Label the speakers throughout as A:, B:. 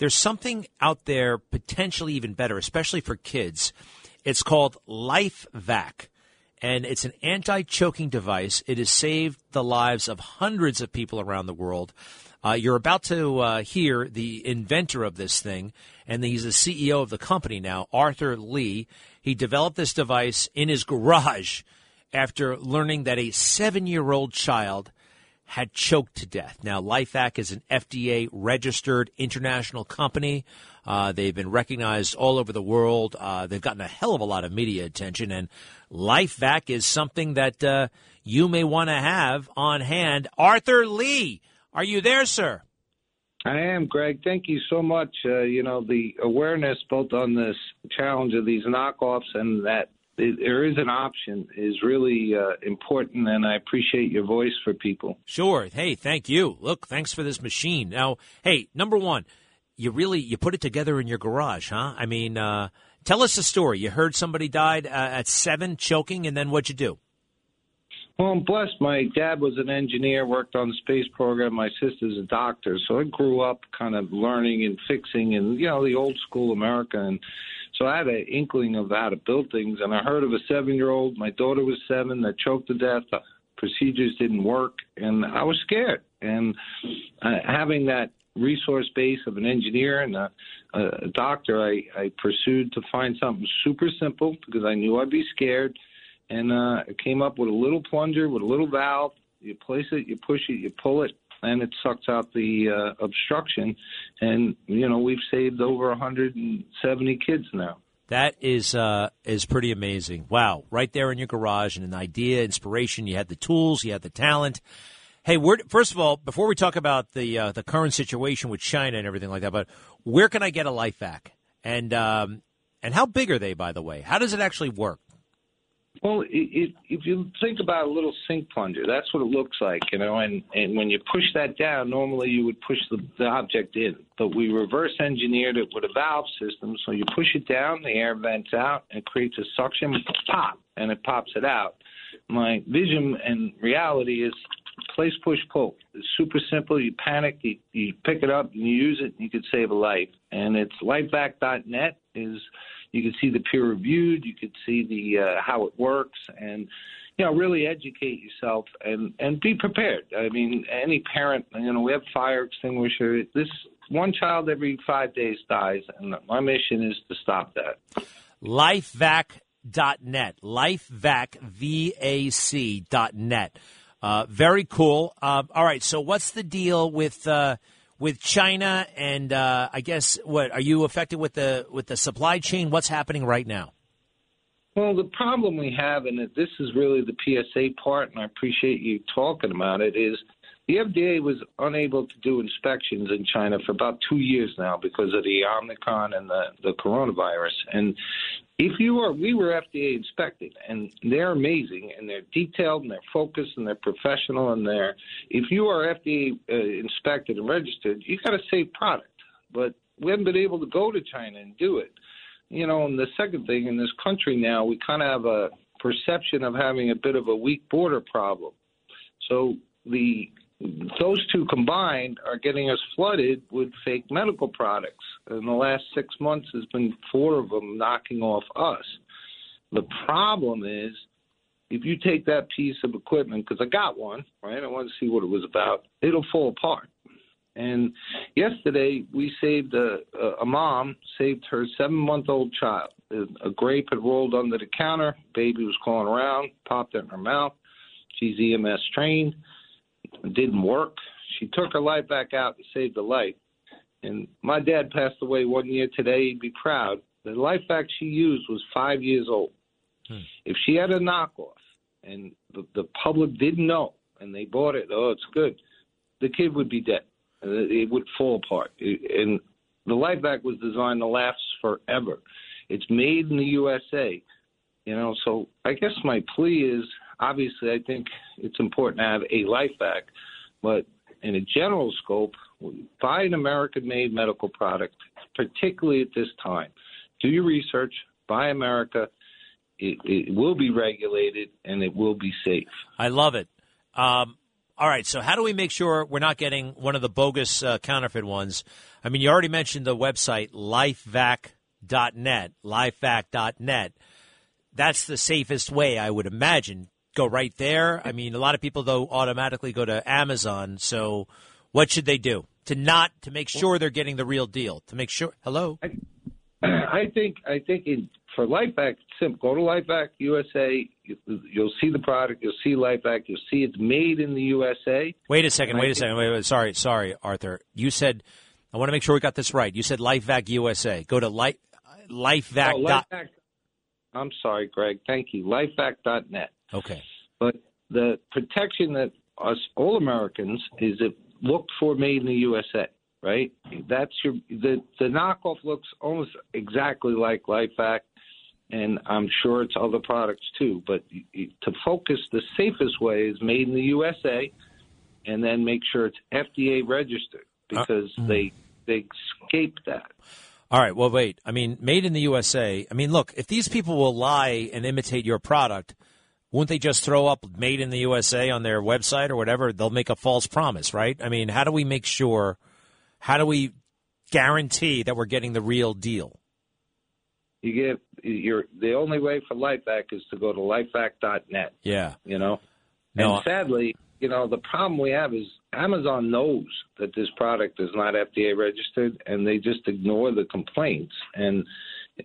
A: there's something out there potentially even better, especially for kids. It's called LifeVac, and it's an anti-choking device. It has saved the lives of hundreds of people around the world. Uh, you're about to uh, hear the inventor of this thing, and he's the CEO of the company now, Arthur Lih. He developed this device in his garage after learning that a seven year old child had choked to death. Now, LifeVac is an FDA registered international company. Uh, they've been recognized all over the world. Uh, they've gotten a hell of a lot of media attention, and LifeVac is something that uh, you may want to have on hand. Arthur Lih, are you there, sir?
B: I am, Greg. Thank you so much. Uh, you know, the awareness both on this challenge of these knockoffs and that there is an option is really uh, important, and I appreciate your voice for people.
A: Sure. Hey, thank you. Look, thanks for this machine. Now, hey, number one, you really you put it together in your garage, huh? I mean, uh, tell us the story. You heard somebody died uh, at seven choking, and then what'd you do?
B: Well, I'm blessed. My dad was an engineer, worked on the space program. My sister's a doctor, so I grew up kind of learning and fixing, and you know, the old school America and so I had an inkling of how to build things, and I heard of a seven-year-old. My daughter was seven that choked to death. The procedures didn't work, and I was scared. And uh, having that resource base of an engineer and a, a doctor, I, I pursued to find something super simple because I knew I'd be scared. And uh, I came up with a little plunger with a little valve. You place it, you push it, you pull it, and it sucks out the uh, obstruction. And you know we've saved over 170 kids now.
A: That is uh, is pretty amazing. Wow, right there in your garage, and an idea, inspiration. You had the tools, you had the talent. Hey, where, first of all, before we talk about the uh, the current situation with China and everything like that, but where can I get a LifeVac? And um, and how big are they, by the way? How does it actually work?
B: Well, it, if you think about a little sink plunger, that's what it looks like, you know. And and when you push that down, normally you would push the, the object in, but we reverse engineered it with a valve system. So you push it down, the air vents out, and creates a suction pop, and it pops it out. My vision and reality is place, push, pull. It's super simple. You panic, you, you pick it up, and you use it, and you could save a life. And it's lifevac.net is you can see the peer reviewed, you can see the uh, how it works, and you know really educate yourself and and be prepared. I mean, any parent, you know, we have fire extinguisher. This one child every five days dies, and my mission is to stop that.
A: LifeVac.net, LifeVac, V-A-C dot net. Uh, very cool. Uh, all right, so what's the deal with uh, with China, and uh, I guess what are you affected with the with the supply chain? What's happening right now?
B: Well, the problem we have, and this is really the PSA part, and I appreciate you talking about it, is the FDA was unable to do inspections in China for about two years now because of the Omicron and the, the coronavirus. And if you are, we were FDA inspected, and they're amazing, and they're detailed, and they're focused, and they're professional, and they're. If you are FDA uh, inspected and registered, you got a safe product. But we haven't been able to go to China and do it. You know, and the second thing in this country now, we kind of have a perception of having a bit of a weak border problem. So the those two combined are getting us flooded with fake medical products. In the last six months, there's been four of them knocking off us. The problem is, if you take that piece of equipment, because I got one, right? I want to see what it was about. It'll fall apart. And yesterday, we saved a, a mom saved her seven-month-old child. A grape had rolled under the counter. Baby was crawling around, popped it in her mouth. She's EMS trained it didn't work. She took her LifeVac out and saved a life. And my dad passed away one year today. He'd be proud. The LifeVac she used was five years old. Hmm. If she had a knockoff and the, the public didn't know and they bought it, oh, it's good, the kid would be dead. It would fall apart. And the LifeVac was designed to last forever. It's made in the USA. You know, so I guess my plea is obviously, I think it's important to have a life LifeVac, but in a general scope, buy an American made medical product, particularly at this time. Do your research, buy America. It, it will be regulated and it will be safe.
A: I love it. Um, all right. So how do we make sure we're not getting one of the bogus uh, counterfeit ones? I mean, you already mentioned the website lifevac.net, lifevac.net. That's the safest way, I would imagine. Go right there. I mean, a lot of people though automatically go to Amazon. So, what should they do to not to make sure they're getting the real deal? To make sure. Hello.
B: I, I think I think in, for LifeVac, simple. Go to LifeVac USA. You, will see the product. You'll see LifeVac. You'll see it's made in the USA.
A: Wait a second. Wait a second. Wait, wait, sorry, sorry, Arthur. You said I want to make sure we got this right. You said LifeVac USA. Go to life, LifeVac. Oh, LifeVac.
B: I'm sorry, Greg. Thank you. LifeVac.net.
A: Okay.
B: But the protection that us all Americans is it look for made in the USA, right? That's your the the knockoff looks almost exactly like LifeVac, and I'm sure it's other products too. But to focus, the safest way is made in the USA, and then make sure it's FDA registered uh, because uh, they they escape that.
A: All right. Well, wait. I mean, made in the USA. I mean, look, if these people will lie and imitate your product, won't they just throw up made in the USA on their website or whatever? They'll make a false promise, right? I mean, how do we make sure, how do we guarantee that we're getting the real deal?
B: You get your the only way for LifeVac is to go to lifevac.net.
A: Yeah.
B: You know? No, and sadly, you know, the problem we have is Amazon knows that this product is not FDA registered and they just ignore the complaints. And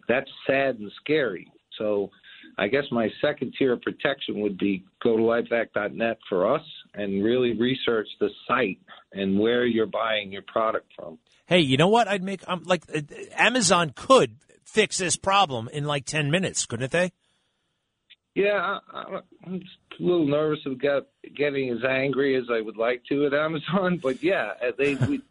B: that's sad and scary. So I guess my second tier of protection would be go to lifevac.net for us and really research the site and where you're buying your product from.
A: Hey, you know what? I'd make um, like uh, Amazon could fix this problem in like 10 minutes, couldn't they?
B: Yeah, I, am a little nervous of get, getting as angry as I would like to at Amazon, but yeah, they we,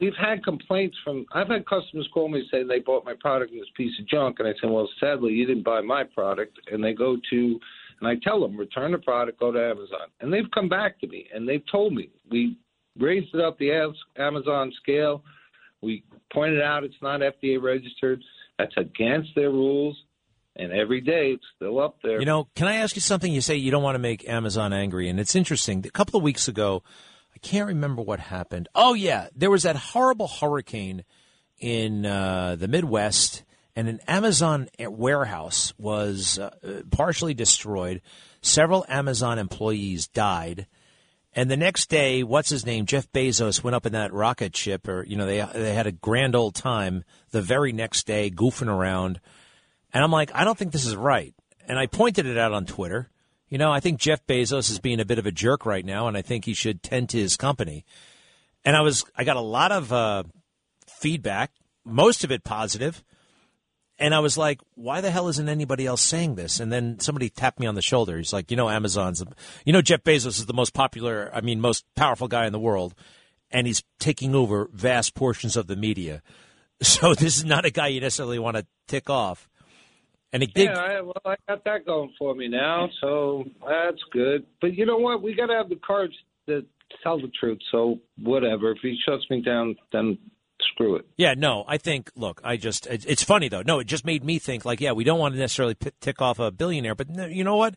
B: we've had complaints from. I've had customers call me saying they bought my product in this piece of junk, and I said, well, sadly, you didn't buy my product, and they go to. And I tell them, return the product, go to Amazon. And they've come back to me and they've told me we raised it up the Amazon scale. We pointed out it's not FDA registered. That's against their rules and every day it's still up there.
A: You know, can I ask you something? You say you don't want to make Amazon angry, and it's interesting. A couple of weeks ago, I can't remember what happened. Oh yeah, there was that horrible hurricane in uh, the Midwest, and an Amazon warehouse was uh, partially destroyed. Several Amazon employees died. And the next day, what's his name? Jeff Bezos went up in that rocket ship, or you know, they they had a grand old time. The very next day, goofing around, and I'm like, I don't think this is right. And I pointed it out on Twitter. You know, I think Jeff Bezos is being a bit of a jerk right now, and I think he should tend to his company. And I was, I got a lot of uh, feedback, most of it positive. And I was like, why the hell isn't anybody else saying this? And then somebody tapped me on the shoulder. He's like, you know, Amazon's, you know, Jeff Bezos is the most popular, I mean, most powerful guy in the world, and he's taking over vast portions of the media. So this is not a guy you necessarily want to tick off. And it did.
B: Yeah, I, well, I got that going for me now, so that's good. But you know what? We got to have the courage to tell the truth. So whatever. If he shuts me down, then screw it.
A: Yeah, no, I think, look, I just, it's funny though. No, it just made me think, like, yeah, we don't want to necessarily tick off a billionaire, but you know what?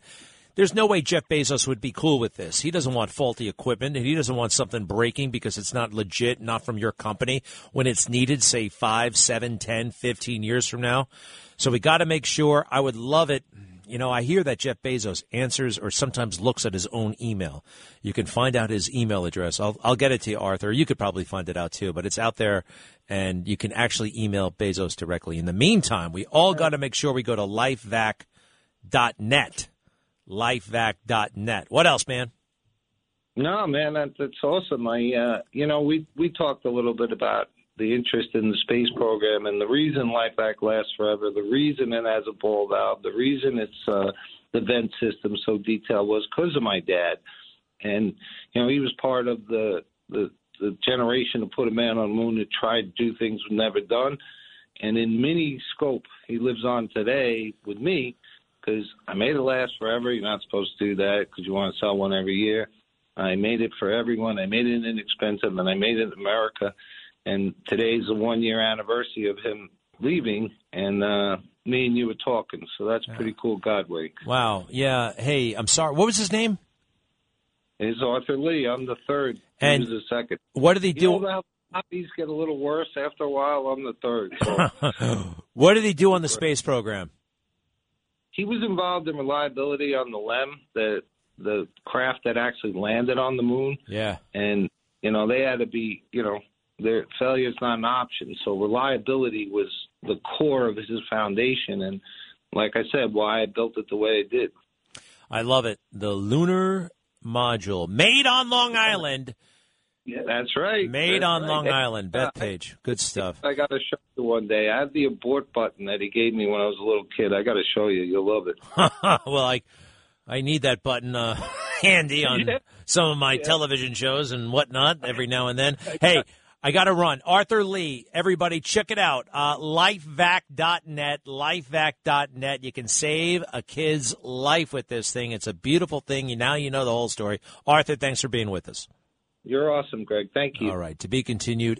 A: There's no way Jeff Bezos would be cool with this. He doesn't want faulty equipment and he doesn't want something breaking because it's not legit, not from your company when it's needed, say, five, seven, ten, fifteen years from now. So we got to make sure. I would love it. You know, I hear that Jeff Bezos answers or sometimes looks at his own email. You can find out his email address. I'll, I'll get it to you, Arthur. You could probably find it out too, but it's out there and you can actually email Bezos directly. In the meantime, we all got to make sure we go to lifevac.net. Lifevac.net. What else, man?
B: No, man, that, that's awesome. I, uh, you know, we we talked a little bit about the interest in the space program and the reason LifeVac lasts forever, the reason it has a ball valve, the reason it's uh, the vent system so detailed was because of my dad. And, you know, he was part of the, the, the generation to put a man on the moon that tried to do things never done. And in mini scope, he lives on today with me because I made it last forever. You're not supposed to do that because you want to sell one every year. I made it for everyone. I made it inexpensive, and I made it in America and today's the one year anniversary of him leaving, and uh, me and you were talking, so that's pretty cool. God wink.
A: Wow. Yeah. Hey, I'm sorry. What was his name?
B: Is Arthur Lih. I'm the third.
A: And
B: he was the second.
A: What did he
B: You
A: do?
B: know how hobbies get a little worse after a while? I'm the third. So.
A: what did he do on the space program?
B: he was involved in reliability on the LEM, the the craft that actually landed on the moon,
A: Yeah.
B: and you know they had to be, you know, their failure is not an option. So reliability was the core of his foundation, and like I said, why I built it the way I did.
A: I love it. The lunar module made on Long Island.
B: Yeah, that's right.
A: Made
B: That's
A: on
B: right.
A: Long Island. Bethpage. Good stuff.
B: I got to show you one day. I have the abort button that he gave me when I was a little kid. I got to show you. You'll love it.
A: well, I I need that button uh, handy on
B: Yeah.
A: some of my television shows and whatnot every now and then. Hey, I got to run. Arthur Lih, everybody, check it out. Uh, lifevac.net, lifevac.net. You can save a kid's life with this thing. It's a beautiful thing. You Now you know the whole story. Arthur, thanks for being with us.
B: You're awesome, Greg. Thank you.
A: All right, to be continued.